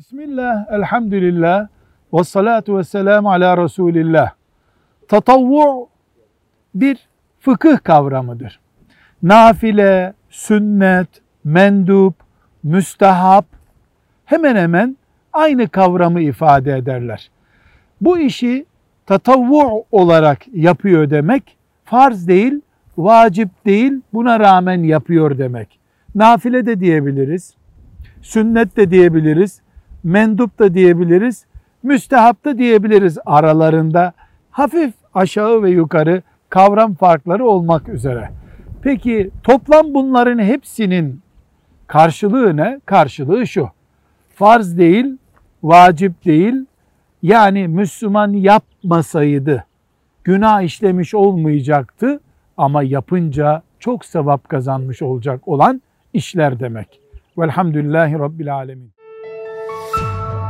Bismillah, elhamdülillah, ve salatu ve selamu ala Resulillah. Tatavvu bir fıkıh kavramıdır. Nafile, sünnet, mendup, müstehap hemen hemen aynı kavramı ifade ederler. Bu işi tatavvu olarak yapıyor demek, farz değil, vacip değil, buna rağmen yapıyor demek. Nafile de diyebiliriz, sünnet de diyebiliriz, mendup da diyebiliriz, müstehap da diyebiliriz aralarında. Hafif aşağı ve yukarı kavram farkları olmak üzere. Peki toplam bunların hepsinin karşılığı ne? Karşılığı şu. Farz değil, vacip değil. Yani Müslüman yapmasaydı günah işlemiş olmayacaktı ama yapınca çok sevap kazanmış olacak olan işler demek. Velhamdülillahi Rabbil Alemin. Música